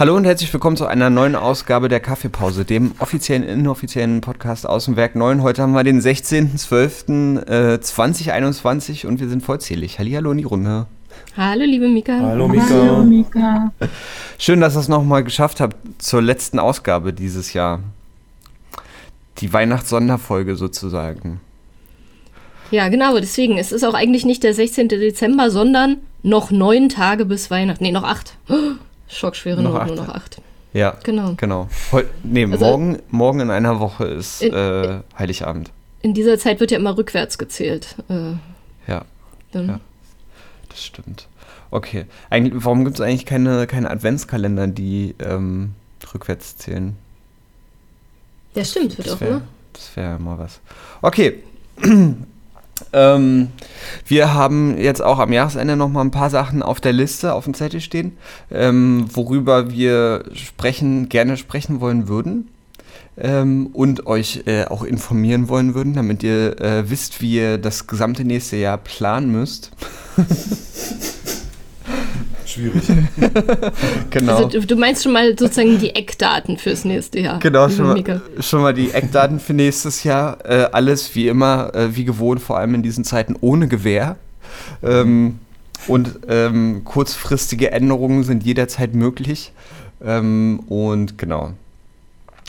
Hallo und herzlich willkommen zu einer neuen Ausgabe der Kaffeepause, dem offiziellen, inoffiziellen Podcast aus dem Werk 9. Heute haben wir den 16.12.2021 und wir sind vollzählig. Hallihallo in die Runde. Hallo, liebe Mika. Hallo Mika. Hallo Mika. Schön, dass ihr es nochmal geschafft habt zur letzten Ausgabe dieses Jahr. Die Weihnachtssonderfolge sozusagen. Ja, genau, deswegen. Es ist auch eigentlich nicht der 16. Dezember, sondern noch neun Tage bis Weihnachten. Nee, noch acht. Schockschwere acht. nur noch acht. Ja, Genau. genau. Heu nee, Also- morgen, morgen in einer Woche ist In- äh, Heiligabend. In dieser Zeit wird ja immer rückwärts gezählt. Äh, Ja, Ja. das stimmt. Okay. Eigentlich, warum gibt es eigentlich keine, keine Adventskalender, die ähm, rückwärts zählen? Ja, stimmt, wird Das auch, wäre ne? das wär mal was. Okay. ähm, wir haben jetzt auch am Jahresende noch mal ein paar Sachen auf der Liste, auf dem Zettel stehen, ähm, worüber wir sprechen, gerne sprechen wollen würden. Ähm, und euch äh, auch informieren wollen würden, damit ihr äh, wisst, wie ihr das gesamte nächste Jahr planen müsst. Schwierig. Genau. Also du, du meinst schon mal sozusagen die Eckdaten fürs nächste Jahr. Genau, schon mal, schon mal die Eckdaten für nächstes Jahr. Äh, alles wie immer, äh, wie gewohnt, vor allem in diesen Zeiten ohne Gewehr. Ähm, und ähm, kurzfristige Änderungen sind jederzeit möglich. Ähm, und genau,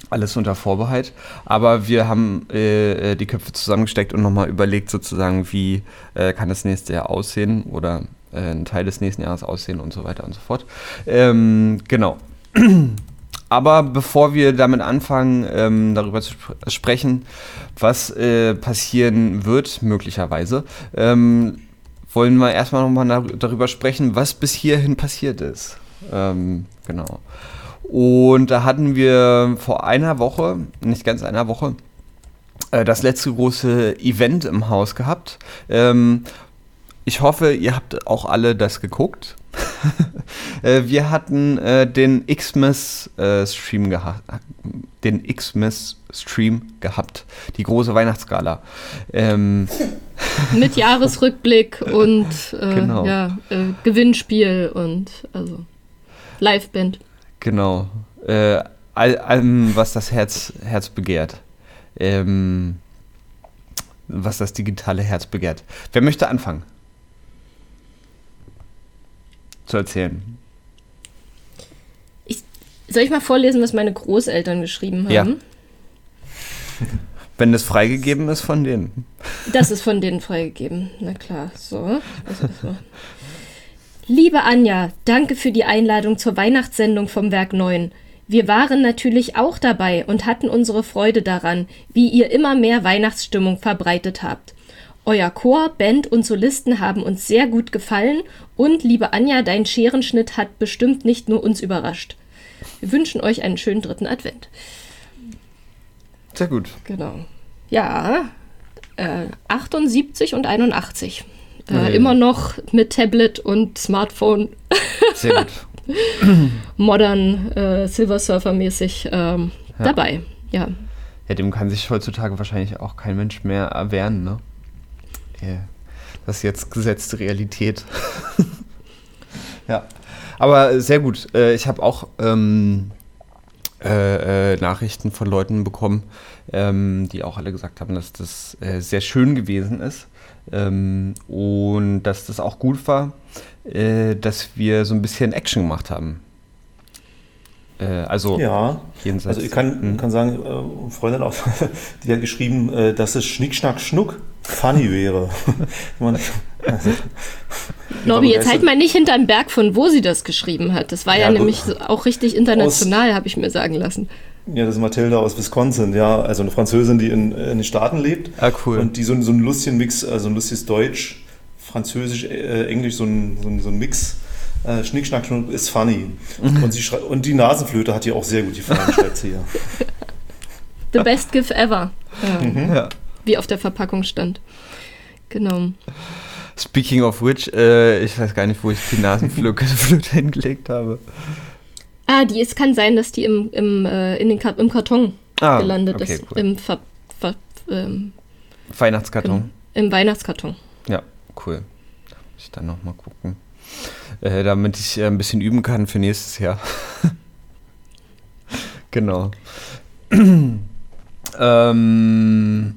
alles unter Vorbehalt. Aber wir haben äh, äh, die Köpfe zusammengesteckt und nochmal überlegt, sozusagen, wie äh, kann das nächste Jahr aussehen oder ein Teil des nächsten Jahres aussehen und so weiter und so fort. Ähm, genau. Aber bevor wir damit anfangen, ähm, darüber zu spr sprechen, was äh, passieren wird, möglicherweise, ähm, wollen wir erstmal nochmal dar darüber sprechen, was bis hierhin passiert ist. Ähm, genau. Und da hatten wir vor einer Woche, nicht ganz einer Woche, äh, das letzte große Event im Haus gehabt. Ähm, ich hoffe, ihr habt auch alle das geguckt. äh, wir hatten äh, den Xmas-Stream gehabt. Den Xmas-Stream gehabt. Die große Weihnachtsgala. Ähm, Mit Jahresrückblick und äh, Genau. ja, äh, Gewinnspiel und also Liveband. Genau. Äh, all, allem, was das Herz, Herz begehrt. Ähm, was das digitale Herz begehrt. Wer möchte anfangen? Zu erzählen. Soll ich mal vorlesen, was meine Großeltern geschrieben haben? Ja. Wenn es freigegeben ist von denen. Das ist von denen freigegeben. Na klar, so. Also, so. Liebe Anja, danke für die Einladung zur Weihnachtssendung vom Werk 9. Wir waren natürlich auch dabei und hatten unsere Freude daran, wie ihr immer mehr Weihnachtsstimmung verbreitet habt. Euer Chor, Band und Solisten haben uns sehr gut gefallen und liebe Anja, dein Scherenschnitt hat bestimmt nicht nur uns überrascht. Wir wünschen euch einen schönen dritten Advent. Sehr gut. Genau. Ja, äh, 78 und 81. Äh, Ja. Immer noch mit Tablet und Smartphone, Sehr gut. modern, äh, Silver Surfer mäßig ähm, Ja. dabei. Ja. Ja, dem kann sich heutzutage wahrscheinlich auch kein Mensch mehr erwehren, ne? Ja, Das ist jetzt gesetzte Realität. ja. Aber sehr gut. Äh, Ich habe auch ähm, äh, äh, Nachrichten von Leuten bekommen, ähm, die auch alle gesagt haben, dass das äh, sehr schön gewesen ist. Ähm, und dass das auch gut war, äh, dass wir so ein bisschen Action gemacht haben. Äh, also Ja, jenseits. also ich kann, Hm. kann sagen, äh, Freundin auch, die hat geschrieben, äh, dass es Schnick, Schnack, Schnuck funny wäre. Man- also, Norbi, jetzt halt mal nicht hinterm Berg von wo sie das geschrieben hat. Das war ja, Ja, nämlich auch richtig international, habe ich mir sagen lassen. ja, das ist Mathilda aus Wisconsin, ja, also eine Französin, die in, in den Staaten lebt. Ah, cool. Und die so, so einen lustigen Mix, also ein lustiges Deutsch, Französisch, äh, Englisch, so ein, so ein, so ein Mix. Äh, Schnick, Schnack, Schnuck ist funny. Und, sie und die Nasenflöte hat ihr auch sehr gut gefallen, schreibt sie hier. The best gift ever. Ja, ja. Wie auf der Verpackung stand. Genau. Speaking of which, äh, ich weiß gar nicht, wo ich die Nasenflöte Flöte hingelegt habe. Ah, die, es kann sein, dass die im, im, äh, in den Kar im Karton Ah, gelandet okay, ist. cool. Im, Ver Ver ähm, Weihnachtskarton. Im Weihnachtskarton. Ja, cool. Muss ich dann nochmal gucken. Äh, damit ich äh, ein bisschen üben kann für nächstes Jahr. Genau. ähm,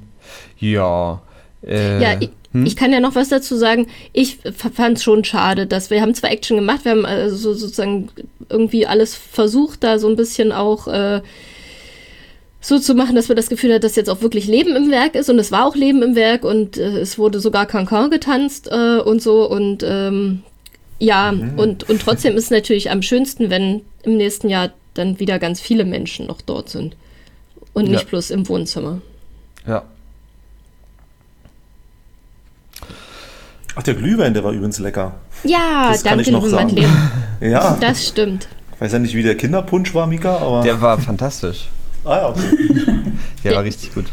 ja. Äh, ja, ich, hm? ich, kann ja noch was dazu sagen. Ich fand es schon schade, dass wir haben zwar Action gemacht, wir haben also sozusagen irgendwie alles versucht, da so ein bisschen auch äh, so zu machen, dass man das Gefühl hat, dass jetzt auch wirklich Leben im Werk ist und es war auch Leben im Werk und äh, es wurde sogar Cancan getanzt äh, und so und ähm, ja, mhm. und, und trotzdem ist es natürlich am schönsten, wenn im nächsten Jahr dann wieder ganz viele Menschen noch dort sind und nicht ja. bloß im Wohnzimmer. Ja. Ach, der Glühwein, der war übrigens lecker. Ja, das danke, liebe Madeleine. ja. Das stimmt. Ich weiß ja nicht, wie der Kinderpunsch war, Mika, aber. Der war fantastisch. Ah ja, okay. der, der war richtig gut.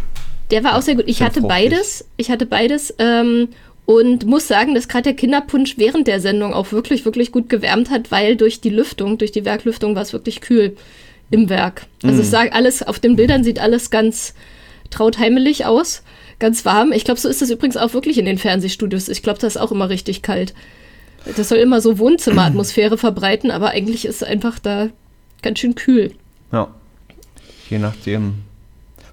Der war auch sehr gut. Ich hatte fruchtig. beides. Ich hatte beides. Ähm, und muss sagen, dass gerade der Kinderpunsch während der Sendung auch wirklich, wirklich gut gewärmt hat, weil durch die Lüftung, durch die Werklüftung war es wirklich kühl im Werk. Also mm. ich sage alles, auf den Bildern sieht alles ganz trautheimelig aus, ganz warm. Ich glaube, so ist das übrigens auch wirklich in den Fernsehstudios. Ich glaube, das ist auch immer richtig kalt. Das soll immer so Wohnzimmeratmosphäre verbreiten, aber eigentlich ist es einfach da ganz schön kühl. Ja je nachdem.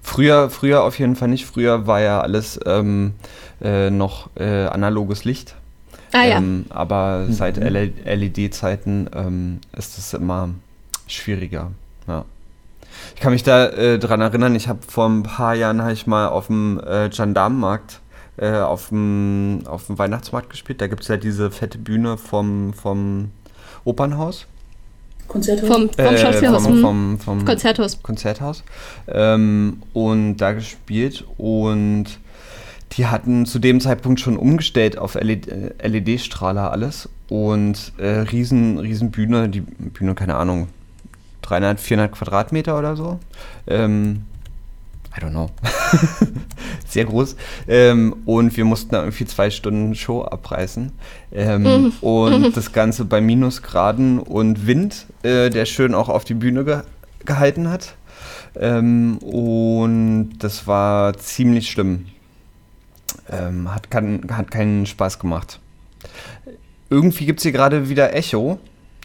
Früher, früher auf jeden Fall nicht. Früher war ja alles ähm, äh, noch äh, analoges Licht. Ah, ja. Ähm, aber mhm. seit LED-Zeiten ähm, ist es immer schwieriger. Ja. Ich kann mich da äh, dran erinnern, ich habe vor ein paar Jahren ich mal auf dem äh, Gendarmenmarkt äh, auf dem, auf dem Weihnachtsmarkt gespielt. Da gibt es ja diese fette Bühne vom, vom Opernhaus. Konzerthaus? Vom, vom äh, Schauspielhaus. Vom, vom, vom, Konzerthaus. Konzerthaus. Ähm, und da gespielt und die hatten zu dem Zeitpunkt schon umgestellt auf LED-Strahler äh, alles und äh, riesen, riesen Bühne, die Bühne, keine Ahnung, 300, 400 Quadratmeter oder so. Ähm, I don't know. Sehr groß. Ähm, und wir mussten da irgendwie zwei Stunden Show abreißen. Ähm, mhm. Und das Ganze bei Minusgraden und Wind, äh, der schön auch auf die Bühne ge gehalten hat. Ähm, und das war ziemlich schlimm. Ähm, hat, kann, hat keinen Spaß gemacht. Irgendwie gibt es hier gerade wieder Echo.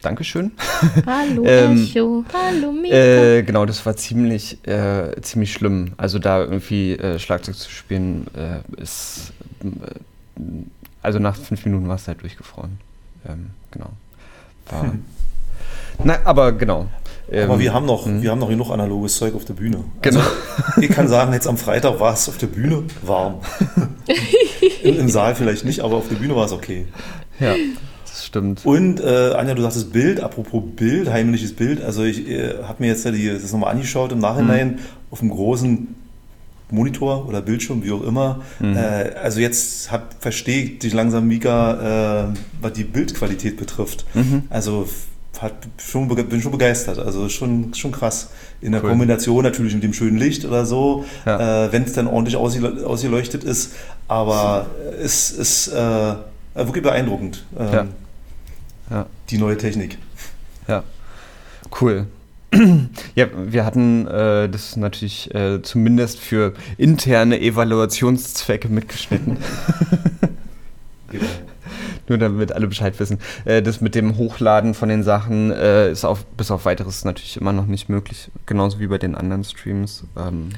Dankeschön. Hallo ähm, Echo, hallo Mika. Äh, genau, das war ziemlich, äh, ziemlich schlimm. Also da irgendwie äh, Schlagzeug zu spielen, äh, ist, äh, also nach fünf Minuten war es halt durchgefroren. Ähm, genau. War, hm. Na, aber genau. Ähm, aber wir haben, noch, hm. wir haben noch genug analoges Zeug auf der Bühne. Genau. Also, ich kann sagen, jetzt am Freitag war es auf der Bühne warm. Im, Im Saal vielleicht nicht, aber auf der Bühne war es okay. Ja stimmt. Und äh, Anja, du sagtest Bild, apropos Bild, heimliches Bild. Also ich äh, habe mir jetzt ja die, das nochmal angeschaut im Nachhinein mhm. auf dem großen Monitor oder Bildschirm, wie auch immer. Mhm. Äh, also jetzt hat, versteht dich langsam Mika, äh, was die Bildqualität betrifft. Mhm. Also hat, schon, bin schon begeistert. Also schon, schon krass. In der cool. Kombination natürlich mit dem schönen Licht oder so, ja. äh, wenn es dann ordentlich ausgeleuchtet ist. Aber es ist äh, wirklich beeindruckend. Ähm, ja ja. die neue Technik. Ja, cool. Ja, wir hatten äh, das natürlich äh, zumindest für interne Evaluationszwecke mitgeschnitten. genau. Nur damit alle Bescheid wissen. Äh, das mit dem Hochladen von den Sachen äh, ist auf, bis auf weiteres natürlich immer noch nicht möglich. Genauso wie bei den anderen Streams. Ähm.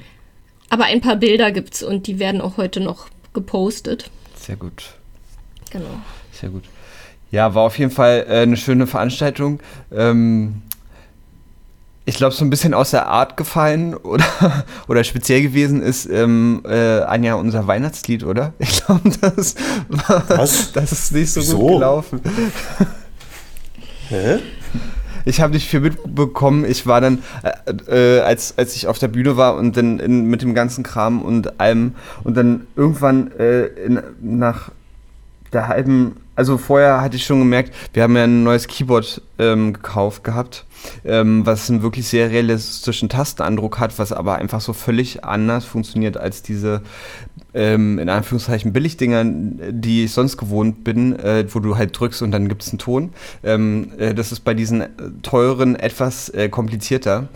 Aber ein paar Bilder gibt es und die werden auch heute noch gepostet. Sehr gut. Genau. Sehr gut. Ja, war auf jeden Fall äh, eine schöne Veranstaltung. Ähm, ich glaube, so ein bisschen aus der Art gefallen oder, oder speziell gewesen ist ähm, äh, Anja unser Weihnachtslied, oder? Ich glaube, das, das ist nicht so Wieso? gut gelaufen. Hä? Ich habe nicht viel mitbekommen. Ich war dann, äh, äh, als, als ich auf der Bühne war und dann in, mit dem ganzen Kram und allem und dann irgendwann äh, in, nach der halben also vorher hatte ich schon gemerkt, wir haben ja ein neues Keyboard ähm, gekauft gehabt, ähm, was einen wirklich sehr realistischen Tastenandruck hat, was aber einfach so völlig anders funktioniert als diese ähm, in Anführungszeichen Billigdinger, die ich sonst gewohnt bin, äh, wo du halt drückst und dann gibt es einen Ton. Ähm, äh, das ist bei diesen äh, teuren etwas äh, komplizierter.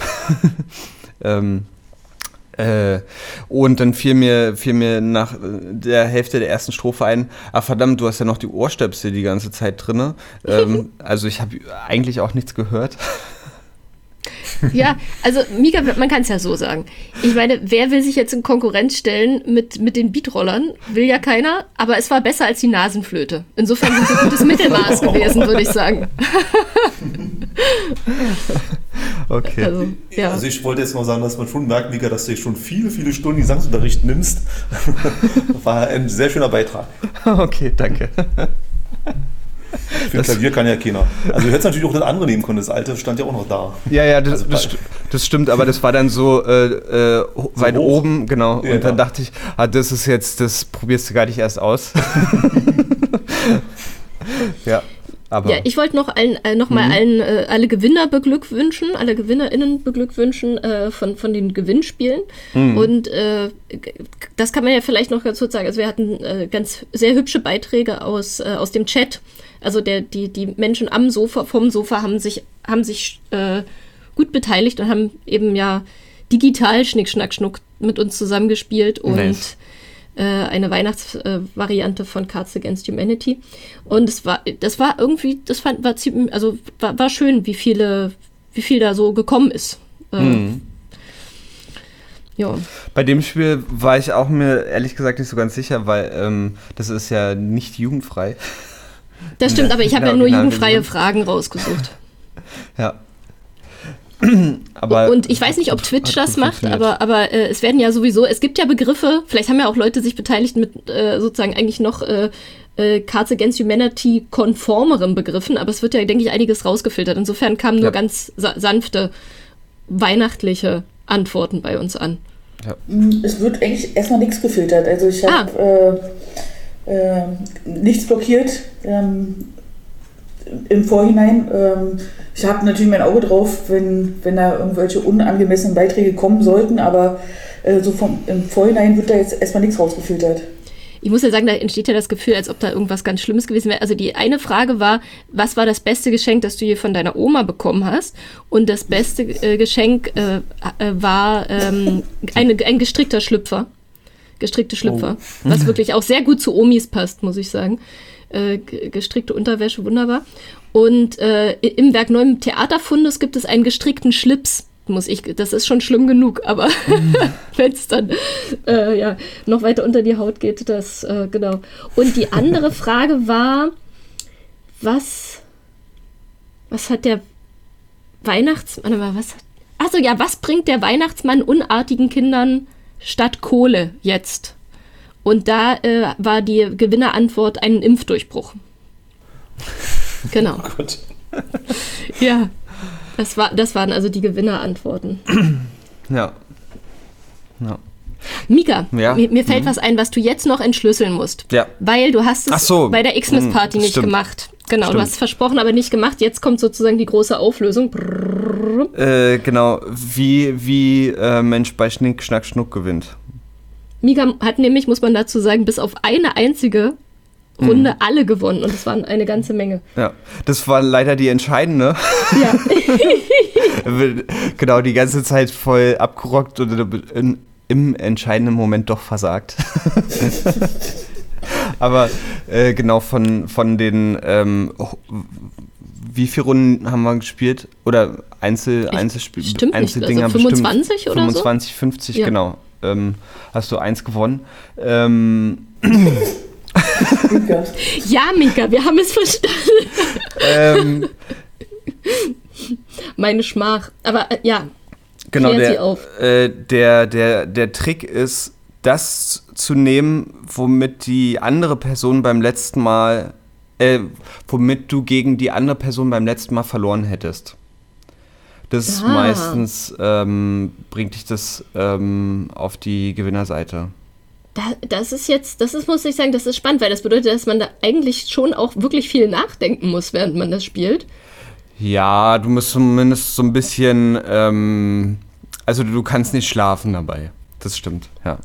ähm, äh, und dann fiel mir, fiel mir nach der Hälfte der ersten Strophe ein, ah verdammt, du hast ja noch die Ohrstöpsel die ganze Zeit drin. Ähm, also ich habe eigentlich auch nichts gehört. Ja, also Mika, man kann es ja so sagen. Ich meine, wer will sich jetzt in Konkurrenz stellen mit, mit den Beatrollern? Will ja keiner, aber es war besser als die Nasenflöte. Insofern sind es ein gutes Mittelmaß gewesen, würde ich sagen. Okay. Also, ja. also, ich wollte jetzt mal sagen, dass man schon merkt, Mika, dass du schon viele, viele Stunden Gesangsunterricht nimmst. War ein sehr schöner Beitrag. Okay, danke. Für das Klavier kann ja keiner. Also du hättest natürlich auch das andere nehmen können, das alte stand ja auch noch da. Ja, ja, das, also das, das stimmt, aber das war dann so, äh, äh, so weit hoch. oben, genau. Ja, und dann ja. dachte ich, ah, das ist jetzt, das probierst du gar nicht erst aus. ja. Aber ja, ich wollte noch, allen, äh, noch mal mhm. allen, äh, alle Gewinner beglückwünschen, alle GewinnerInnen beglückwünschen äh, von, von den Gewinnspielen. Mhm. Und äh, das kann man ja vielleicht noch ganz kurz sagen. Also wir hatten äh, ganz sehr hübsche Beiträge aus, äh, aus dem Chat. Also der, die, die Menschen am Sofa, vom Sofa haben sich, haben sich gut beteiligt und haben eben ja digital Schnick, Schnack, Schnuck mit uns zusammengespielt und nice eine Weihnachtsvariante äh, von Cards Against Humanity. Und es war, das war irgendwie, das fand, war ziemlich, also war, war schön, wie viele, wie viel da so gekommen ist. Äh, mhm. Ja. Bei dem Spiel war ich auch mir ehrlich gesagt nicht so ganz sicher, weil ähm, das ist ja nicht jugendfrei. Das stimmt, aber ich habe ja nur jugendfreie Fragen rausgesucht. Ja, aber und ich weiß nicht, ob Twitch das macht, aber, aber äh, es werden ja sowieso, es gibt ja Begriffe, vielleicht haben ja auch Leute sich beteiligt mit äh, sozusagen eigentlich noch äh, äh, Cards Against Humanity konformeren Begriffen, aber es wird ja, denke ich, einiges rausgefiltert. Insofern kamen nur ja. ganz sa sanfte, weihnachtliche Antworten bei uns an. Ja. Mm, es wird eigentlich erstmal nichts gefiltert. Also ich habe ah. äh, äh, nichts blockiert. Ähm, im Vorhinein. Ähm, ich habe natürlich mein Auge drauf, wenn, wenn da irgendwelche unangemessenen Beiträge kommen sollten, aber äh, so vom, im Vorhinein wird da jetzt erstmal nichts rausgefiltert. Ich muss ja sagen, da entsteht ja das Gefühl, als ob da irgendwas ganz Schlimmes gewesen wäre. Also die eine Frage war, was war das beste Geschenk, das du hier von deiner Oma bekommen hast? Und das beste äh, Geschenk äh, äh war ähm, eine, ein gestrickter Schlüpfer. Gestrickte Schlüpfer. Oh. Was wirklich auch sehr gut zu Omis passt, muss ich sagen äh, gestrickte Unterwäsche, wunderbar. Und äh, im Werk Neuem Theaterfundes gibt es einen gestrickten Schlips. Muss ich, das ist schon schlimm genug, aber mhm. wenn es dann äh, ja, noch weiter unter die Haut geht, das, äh, genau. Und die andere Frage war, was, was hat der Weihnachtsmann, was, achso, ja, was bringt der Weihnachtsmann unartigen Kindern statt Kohle jetzt? Und da äh, war die Gewinnerantwort ein Impfdurchbruch. Genau. Oh Gott. ja, das, war, das waren also die Gewinnerantworten. Ja. ja. Mika, ja. mir, mir, fällt mhm. was ein, was du jetzt noch entschlüsseln musst. Ja. Weil du hast es so. bei der Xmas-Party mhm, nicht stimmt. gemacht. Genau, stimmt. du hast es versprochen, aber nicht gemacht. Jetzt kommt sozusagen die große Auflösung. Äh, genau, wie, wie äh, Mensch bei Schnick, Schnack, Schnuck gewinnt. Mika hat nämlich, muss man dazu sagen, bis auf eine einzige Runde mhm. alle gewonnen und es waren eine ganze Menge. Ja, das war leider die entscheidende. Ja. genau, die ganze Zeit voll abgerockt und in, im entscheidenden Moment doch versagt. Aber äh, genau von, von den, ähm, wie viele Runden haben wir gespielt? Oder Einzel, Einzelspiel, Einzeldinger also 25 bestimmt, oder 25, so? 50, ja. genau ähm, hast du eins gewonnen. Ähm, ja, Mika, wir haben es verstanden. Ähm, Meine Schmach. Aber äh, ja, genau, der, äh, der, der, der Trick ist, das zu nehmen, womit die andere Person beim letzten Mal, äh, womit du gegen die andere Person beim letzten Mal verloren hättest. Das ah. meistens ähm, bringt dich das ähm, auf die Gewinnerseite. Da, das ist jetzt, das ist, muss ich sagen, das ist spannend, weil das bedeutet, dass man da eigentlich schon auch wirklich viel nachdenken muss, während man das spielt. Ja, du musst zumindest so ein bisschen, ähm, also du kannst nicht schlafen dabei. Das stimmt, ja.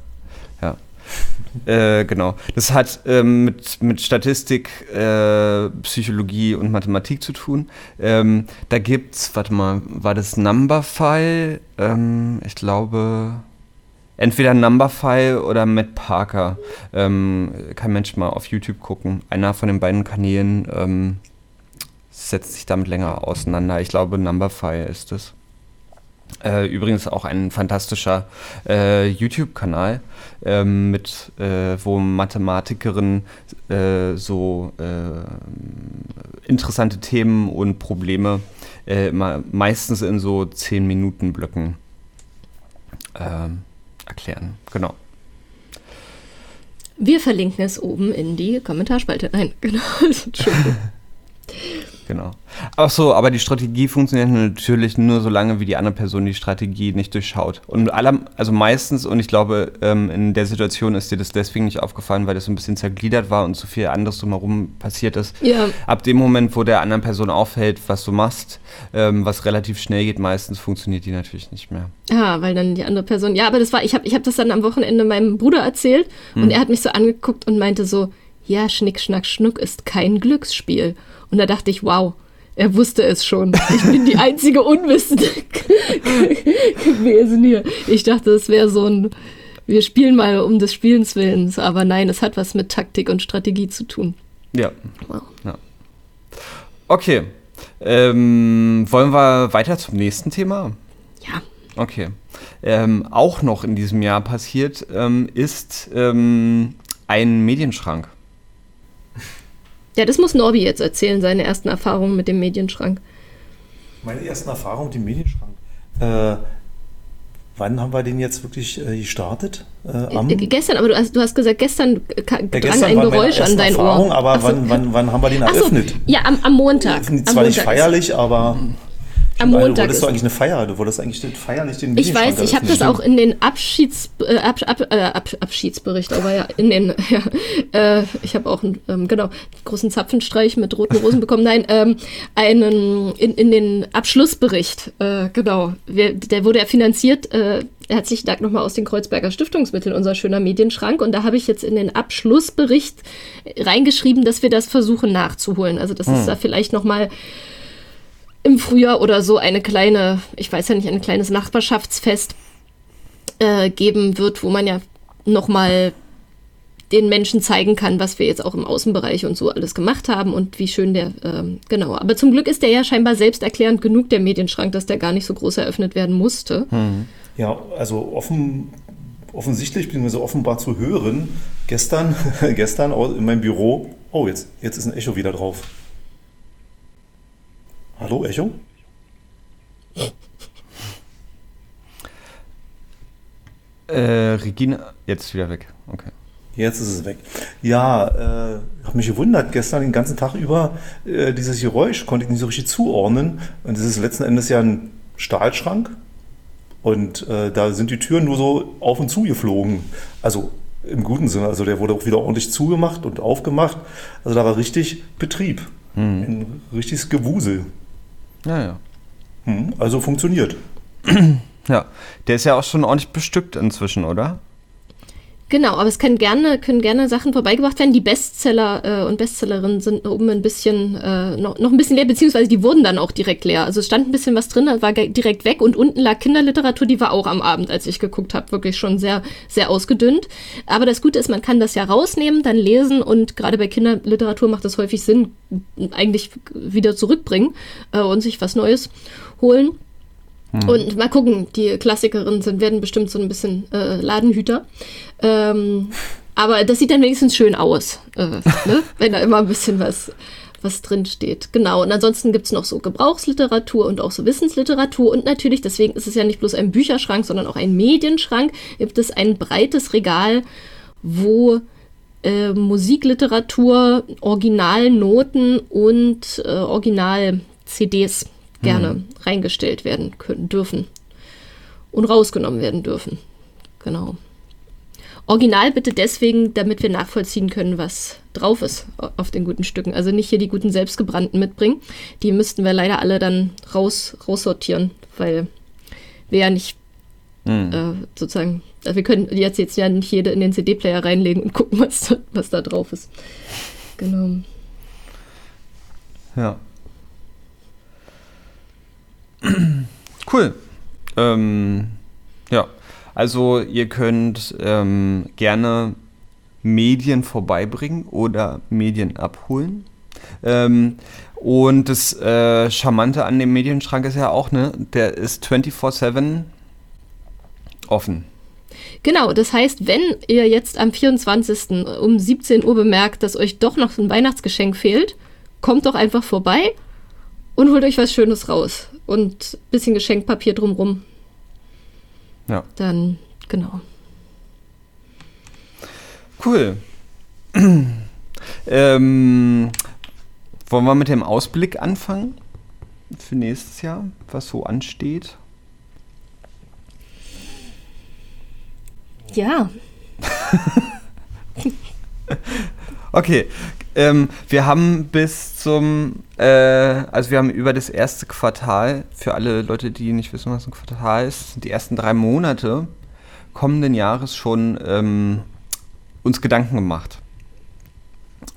Äh, genau. Das hat ähm, mit, mit Statistik, äh, Psychologie und Mathematik zu tun. Ähm, da gibt's, warte mal, war das Numberphile? Ähm, ich glaube, entweder Numberphile oder Matt Parker. Ähm, kann Mensch mal auf YouTube gucken. Einer von den beiden Kanälen ähm, setzt sich damit länger auseinander. Ich glaube, Numberphile ist es. Äh, übrigens auch ein fantastischer äh, YouTube-Kanal, äh, mit äh, wo Mathematikerinnen äh, so äh, interessante Themen und Probleme meistens in so 10 Minuten Blöcken ähm, erklären. Genau. Wir verlinken es oben in die Kommentarspalte. Nein, genau. Entschuldigung. Genau. Ach so, aber die Strategie funktioniert natürlich nur so lange, wie die andere Person die Strategie nicht durchschaut. Und aller, also meistens, und ich glaube, ähm, in der Situation ist dir das deswegen nicht aufgefallen, weil das so ein bisschen zergliedert war und zu viel anderes drumherum passiert ist. Ja. Ab dem Moment, wo der anderen Person auffällt, was du machst, ähm, was relativ schnell geht, meistens funktioniert die natürlich nicht mehr. Ah, weil dann die andere Person. Ja, aber das war, ich habe ich hab das dann am Wochenende meinem Bruder erzählt hm. und er hat mich so angeguckt und meinte so, ja, Schnick, Schnack, Schnuck ist kein Glücksspiel. Und da dachte ich, wow, er wusste es schon. Ich bin die einzige Unwissende gewesen hier. Ich dachte, es wäre so ein, wir spielen mal um des Spielens Willens. Aber nein, es hat was mit Taktik und Strategie zu tun. Ja. Wow. ja. Okay. Ähm, wollen wir weiter zum nächsten Thema? Ja. Okay. Ähm, auch noch in diesem Jahr passiert ähm, ist ähm, ein Medienschrank. Ja, das muss Norbi jetzt erzählen, seine ersten Erfahrungen mit dem Medienschrank. Meine ersten Erfahrungen mit dem Medienschrank. Äh, wann haben wir den jetzt wirklich äh, gestartet? Äh, äh gestern, aber du hast, du hast gesagt, gestern drang ja, gestern ein Geräusch an dein Ohr. Aber so. wann, wann, wann haben wir den eröffnet? So. Ja, am, am Montag. Zwar am Montag nicht feierlich, aber am Montag. Du wolltest du eigentlich eine Feier, du wolltest eigentlich feierlich den Ich weiß, ich habe das auch in den Abschieds, äh, Ab, Ab, äh, Ab, Abschiedsbericht, aber ja, in den, ja, äh, ich habe auch, einen, ähm, genau, großen Zapfenstreich mit roten Rosen bekommen. Nein, ähm, einen, in, in den Abschlussbericht, äh, genau, wir, der wurde ja finanziert, äh, herzlichen Dank nochmal aus den Kreuzberger Stiftungsmitteln, unser schöner Medienschrank. Und da habe ich jetzt in den Abschlussbericht reingeschrieben, dass wir das versuchen nachzuholen. Also, das hm. ist da vielleicht nochmal im Frühjahr oder so eine kleine, ich weiß ja nicht, ein kleines Nachbarschaftsfest äh, geben wird, wo man ja nochmal den Menschen zeigen kann, was wir jetzt auch im Außenbereich und so alles gemacht haben und wie schön der, ähm, genau. Aber zum Glück ist der ja scheinbar selbsterklärend genug, der Medienschrank, dass der gar nicht so groß eröffnet werden musste. Mhm. Ja, also offen, offensichtlich, beziehungsweise offenbar zu hören, gestern, gestern in meinem Büro, oh, jetzt, jetzt ist ein Echo wieder drauf. Hallo, Echo? Äh, Regina, jetzt wieder weg. Okay. Jetzt ist es weg. Ja, äh, habe mich gewundert, gestern den ganzen Tag über äh, dieses Geräusch konnte ich nicht so richtig zuordnen. Und es ist letzten Endes ja ein Stahlschrank. Und äh, da sind die Türen nur so auf und zu geflogen. Also im guten Sinne. Also der wurde auch wieder ordentlich zugemacht und aufgemacht. Also da war richtig Betrieb. Hm. Ein richtiges Gewusel. Ja, ja. Hm, also funktioniert. Ja, der ist ja auch schon ordentlich bestückt inzwischen, oder? Genau, aber es können gerne, können gerne Sachen vorbeigebracht werden. Die Bestseller äh, und Bestsellerinnen sind oben ein bisschen, äh, noch, noch ein bisschen leer, beziehungsweise die wurden dann auch direkt leer. Also es stand ein bisschen was drin, war direkt weg und unten lag Kinderliteratur, die war auch am Abend, als ich geguckt habe, wirklich schon sehr, sehr ausgedünnt. Aber das Gute ist, man kann das ja rausnehmen, dann lesen und gerade bei Kinderliteratur macht es häufig Sinn, eigentlich wieder zurückbringen äh, und sich was Neues holen. Hm. Und mal gucken, die Klassikerinnen sind, werden bestimmt so ein bisschen äh, Ladenhüter. Ähm, aber das sieht dann wenigstens schön aus, äh, ne? wenn da immer ein bisschen was, was drin steht. Genau. Und ansonsten gibt es noch so Gebrauchsliteratur und auch so Wissensliteratur. Und natürlich, deswegen ist es ja nicht bloß ein Bücherschrank, sondern auch ein Medienschrank, gibt es ein breites Regal, wo äh, Musikliteratur, Originalnoten und äh, Original-CDs gerne hm. reingestellt werden können, dürfen und rausgenommen werden dürfen. Genau. Original bitte deswegen, damit wir nachvollziehen können, was drauf ist auf den guten Stücken. Also nicht hier die guten selbstgebrannten mitbringen. Die müssten wir leider alle dann raus, raussortieren, weil wir ja nicht hm. äh, sozusagen, also wir können jetzt, jetzt ja nicht jede in den CD-Player reinlegen und gucken, was da, was da drauf ist. Genau. Ja. Cool. Ähm, ja, also ihr könnt ähm, gerne Medien vorbeibringen oder Medien abholen. Ähm, und das äh, Charmante an dem Medienschrank ist ja auch, ne, der ist 24-7 offen. Genau, das heißt, wenn ihr jetzt am 24. um 17 Uhr bemerkt, dass euch doch noch ein Weihnachtsgeschenk fehlt, kommt doch einfach vorbei und holt euch was Schönes raus. Und ein bisschen Geschenkpapier drumrum. Ja. Dann, genau. Cool. ähm, wollen wir mit dem Ausblick anfangen für nächstes Jahr, was so ansteht? Ja. okay. Ähm, wir haben bis zum, äh, also wir haben über das erste Quartal, für alle Leute, die nicht wissen, was ein Quartal ist, die ersten drei Monate kommenden Jahres schon ähm, uns Gedanken gemacht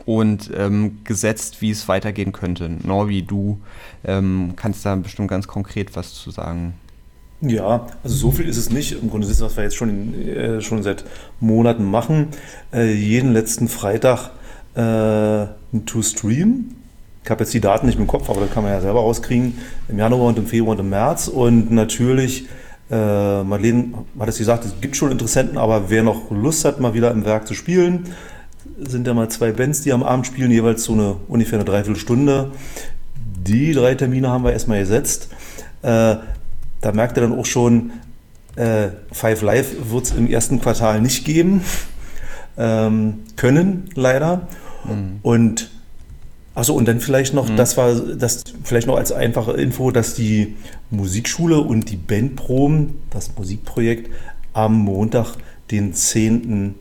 und ähm, gesetzt, wie es weitergehen könnte. Norbi, du ähm, kannst da bestimmt ganz konkret was zu sagen. Ja, also so viel ist es nicht. Im Grunde ist es, was wir jetzt schon, äh, schon seit Monaten machen. Äh, jeden letzten Freitag äh, to Stream. Ich habe jetzt die Daten nicht im Kopf, aber da kann man ja selber rauskriegen. Im Januar und im Februar und im März. Und natürlich, äh, Marlene hat es gesagt, es gibt schon Interessenten, aber wer noch Lust hat, mal wieder im Werk zu spielen, sind ja mal zwei Bands, die am Abend spielen, jeweils so eine ungefähr eine Dreiviertelstunde. Die drei Termine haben wir erstmal gesetzt. Äh, da merkt ihr dann auch schon, äh, Five Live wird es im ersten Quartal nicht geben ähm, können, leider. Mhm. Und Achso, und dann vielleicht noch, mhm. das war das vielleicht noch als einfache Info, dass die Musikschule und die Bandproben, das Musikprojekt, am Montag, den 10.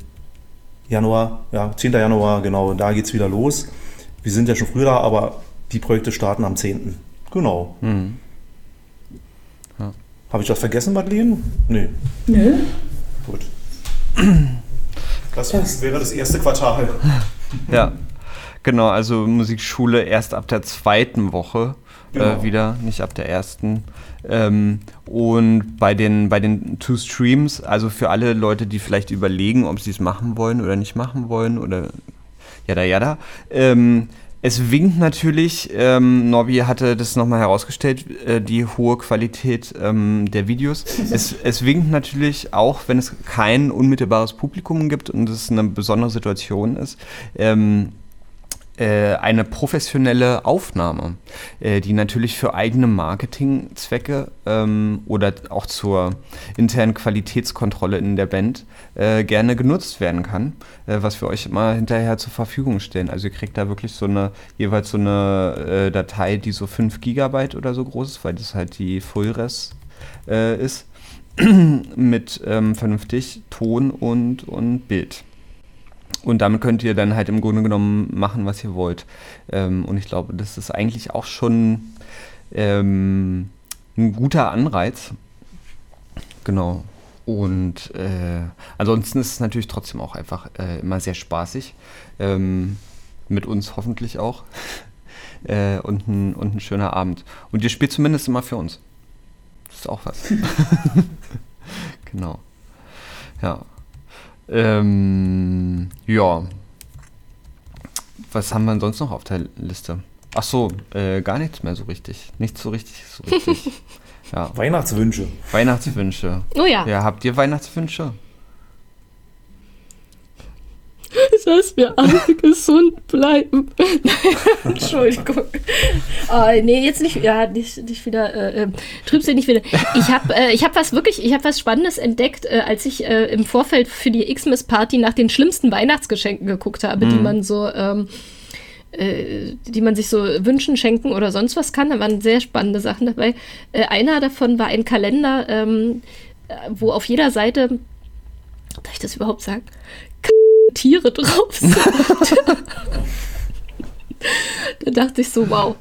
Januar, ja, 10. Januar, genau, da geht es wieder los. Wir sind ja schon früher da, aber die Projekte starten am 10. Genau. Mhm. Habe ich was vergessen, Madeleine? Nee. Nö. Gut. Das, das wäre das erste Quartal. Ja, genau. Also Musikschule erst ab der zweiten Woche äh, genau. äh, wieder, nicht ab der ersten. Ähm, und bei den, bei den Two Streams, also für alle Leute, die vielleicht überlegen, ob sie es machen wollen oder nicht machen wollen oder jada jada, ähm, es winkt natürlich, ähm, Norbi hatte das nochmal herausgestellt, äh, die hohe Qualität ähm, der Videos. Es, es winkt natürlich auch, wenn es kein unmittelbares Publikum gibt und es eine besondere Situation ist, ähm, äh, eine professionelle Aufnahme, äh, die natürlich für eigene Marketingzwecke ähm, oder auch zur internen Qualitätskontrolle in der Band äh, gerne genutzt werden kann, äh, was wir euch immer hinterher zur Verfügung stellen. Also ihr kriegt da wirklich so eine, jeweils so eine äh, Datei, die so 5 Gigabyte oder so groß ist, weil das halt die Fullres äh, ist, mit ähm, vernünftig Ton und, und Bild. Und damit könnt ihr dann halt im Grunde genommen machen, was ihr wollt. Ähm, und ich glaube, das ist eigentlich auch schon ähm, ein guter Anreiz. Genau. Und äh, ansonsten ist es natürlich trotzdem auch einfach äh, immer sehr spaßig. Ähm, mit uns hoffentlich auch. äh, und, ein, und ein schöner Abend. Und ihr spielt zumindest immer für uns. Das ist auch was. genau. Ja. Ähm, ja. Was haben wir sonst noch auf der Liste? Ach so, äh, gar nichts mehr so richtig. Nichts so richtig, so richtig. Ja. Weihnachtswünsche. Weihnachtswünsche. Oh ja. Ja, habt ihr Weihnachtswünsche? Dass wir alle gesund bleiben. Entschuldigung. Oh, nee, jetzt nicht, ja, nicht, nicht wieder, äh, äh Trübsinn nicht wieder. Ich habe äh, hab was wirklich, ich habe was Spannendes entdeckt, äh, als ich äh, im Vorfeld für die Xmas-Party nach den schlimmsten Weihnachtsgeschenken geguckt habe, mhm. die man so, ähm, äh, die man sich so wünschen, schenken oder sonst was kann. Da waren sehr spannende Sachen dabei. Äh, einer davon war ein Kalender, ähm, wo auf jeder Seite, darf ich das überhaupt sagen? Tiere drauf sind. da dachte ich so, wow.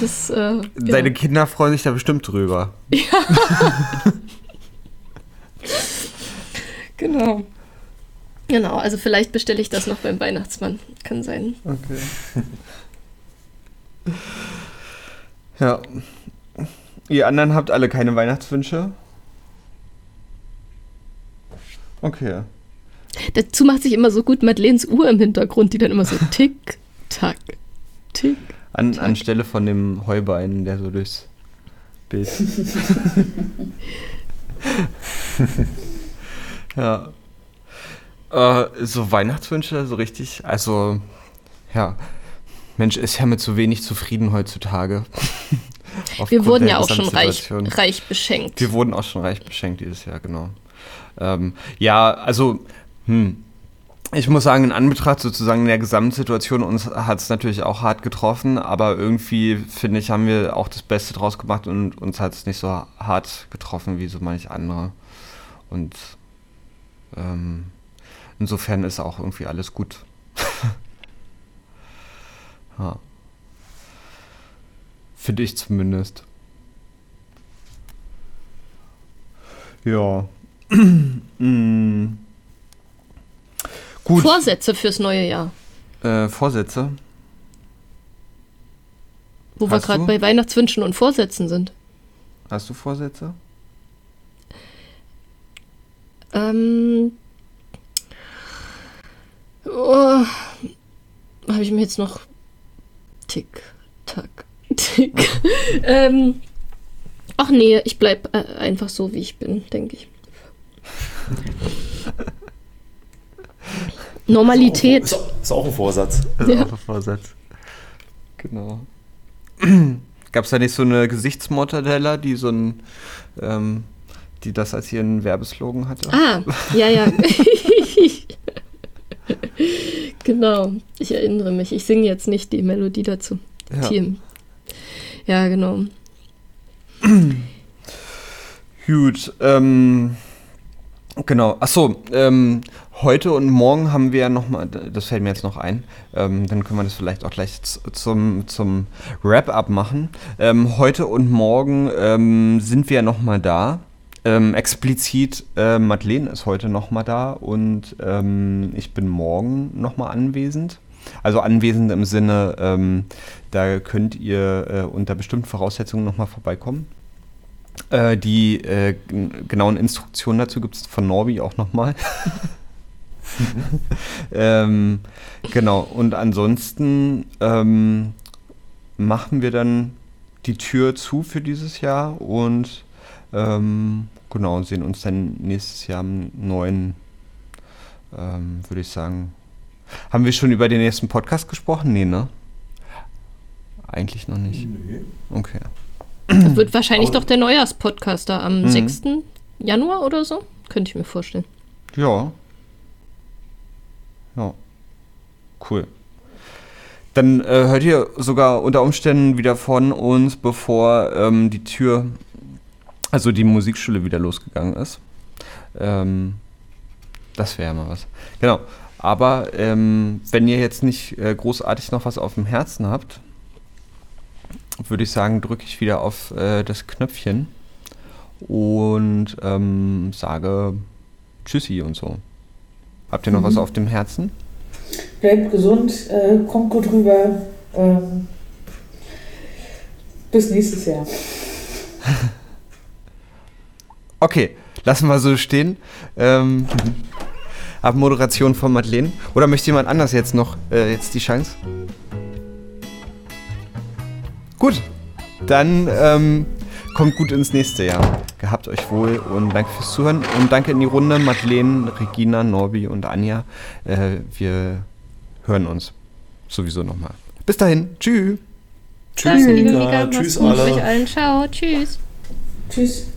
Das, äh, Deine ja. Kinder freuen sich da bestimmt drüber. Ja. genau. Genau, also vielleicht bestelle ich das noch beim Weihnachtsmann. Kann sein. Okay. ja. Ihr anderen habt alle keine Weihnachtswünsche? Okay. Dazu macht sich immer so gut Madeleines Uhr im Hintergrund, die dann immer so tick, tack, Tick. An, anstelle von dem Heubein, der so durchs Bild. ja. Äh, so Weihnachtswünsche, so richtig. Also, ja. Mensch ist ja mit so wenig zufrieden heutzutage. Wir wurden ja auch schon reich, reich beschenkt. Wir wurden auch schon reich beschenkt dieses Jahr, genau. Ähm, ja, also, hm, ich muss sagen, in Anbetracht sozusagen der Gesamtsituation, uns hat es natürlich auch hart getroffen, aber irgendwie, finde ich, haben wir auch das Beste draus gemacht und uns hat es nicht so hart getroffen wie so manche andere. Und ähm, insofern ist auch irgendwie alles gut. ja. Finde ich zumindest. Ja. mm. Gut. Vorsätze fürs neue Jahr. Äh, Vorsätze? Wo Hast wir gerade bei Weihnachtswünschen und Vorsätzen sind. Hast du Vorsätze? Ähm. Oh, Habe ich mir jetzt noch. Tick, tack, tick. ähm. Ach nee, ich bleib äh, einfach so, wie ich bin, denke ich. Normalität. Ist auch, ist auch ein Vorsatz. Ist ja. auch ein Vorsatz. Genau. Gab es da nicht so eine Gesichtsmortadella, die so ein, ähm, die das als ihren Werbeslogan hatte? Ah, ja, ja. genau. Ich erinnere mich. Ich singe jetzt nicht die Melodie dazu. Ja, ja genau. Gut. Ähm, genau. Achso, ähm, Heute und morgen haben wir nochmal, das fällt mir jetzt noch ein, ähm, dann können wir das vielleicht auch gleich zum, zum Wrap-up machen. Ähm, heute und morgen ähm, sind wir nochmal da. Ähm, explizit äh, Madeleine ist heute nochmal da und ähm, ich bin morgen nochmal anwesend. Also anwesend im Sinne, ähm, da könnt ihr äh, unter bestimmten Voraussetzungen nochmal vorbeikommen. Äh, die äh, genauen Instruktionen dazu gibt es von Norbi auch nochmal. ähm, genau, und ansonsten ähm, machen wir dann die Tür zu für dieses Jahr und ähm, genau, sehen uns dann nächstes Jahr am neuen, ähm, würde ich sagen. Haben wir schon über den nächsten Podcast gesprochen? Nee, ne? Eigentlich noch nicht. Nee. Okay. Das wird wahrscheinlich Aber doch der Neujahrspodcast da am mhm. 6. Januar oder so. Könnte ich mir vorstellen. Ja, ja. Cool. Dann äh, hört ihr sogar unter Umständen wieder von uns, bevor ähm, die Tür, also die Musikschule wieder losgegangen ist. Ähm, das wäre ja mal was. Genau. Aber ähm, wenn ihr jetzt nicht äh, großartig noch was auf dem Herzen habt, würde ich sagen, drücke ich wieder auf äh, das Knöpfchen und ähm, sage Tschüssi und so. Habt ihr noch mhm. was auf dem Herzen? Bleibt gesund, äh, kommt gut rüber. Ähm, bis nächstes Jahr. okay, lassen wir so stehen. Ähm, Abmoderation von Madeleine. Oder möchte jemand anders jetzt noch äh, jetzt die Chance? Gut, dann ähm, kommt gut ins nächste Jahr. Gehabt euch wohl und danke fürs Zuhören. Und danke in die Runde, Madeleine, Regina, Norbi und Anja. Äh, wir hören uns sowieso nochmal. Bis dahin. Tschüss. Tschüss, Tschüss, Tschüss alle. Euch allen. Ciao. Tschüss. Tschüss.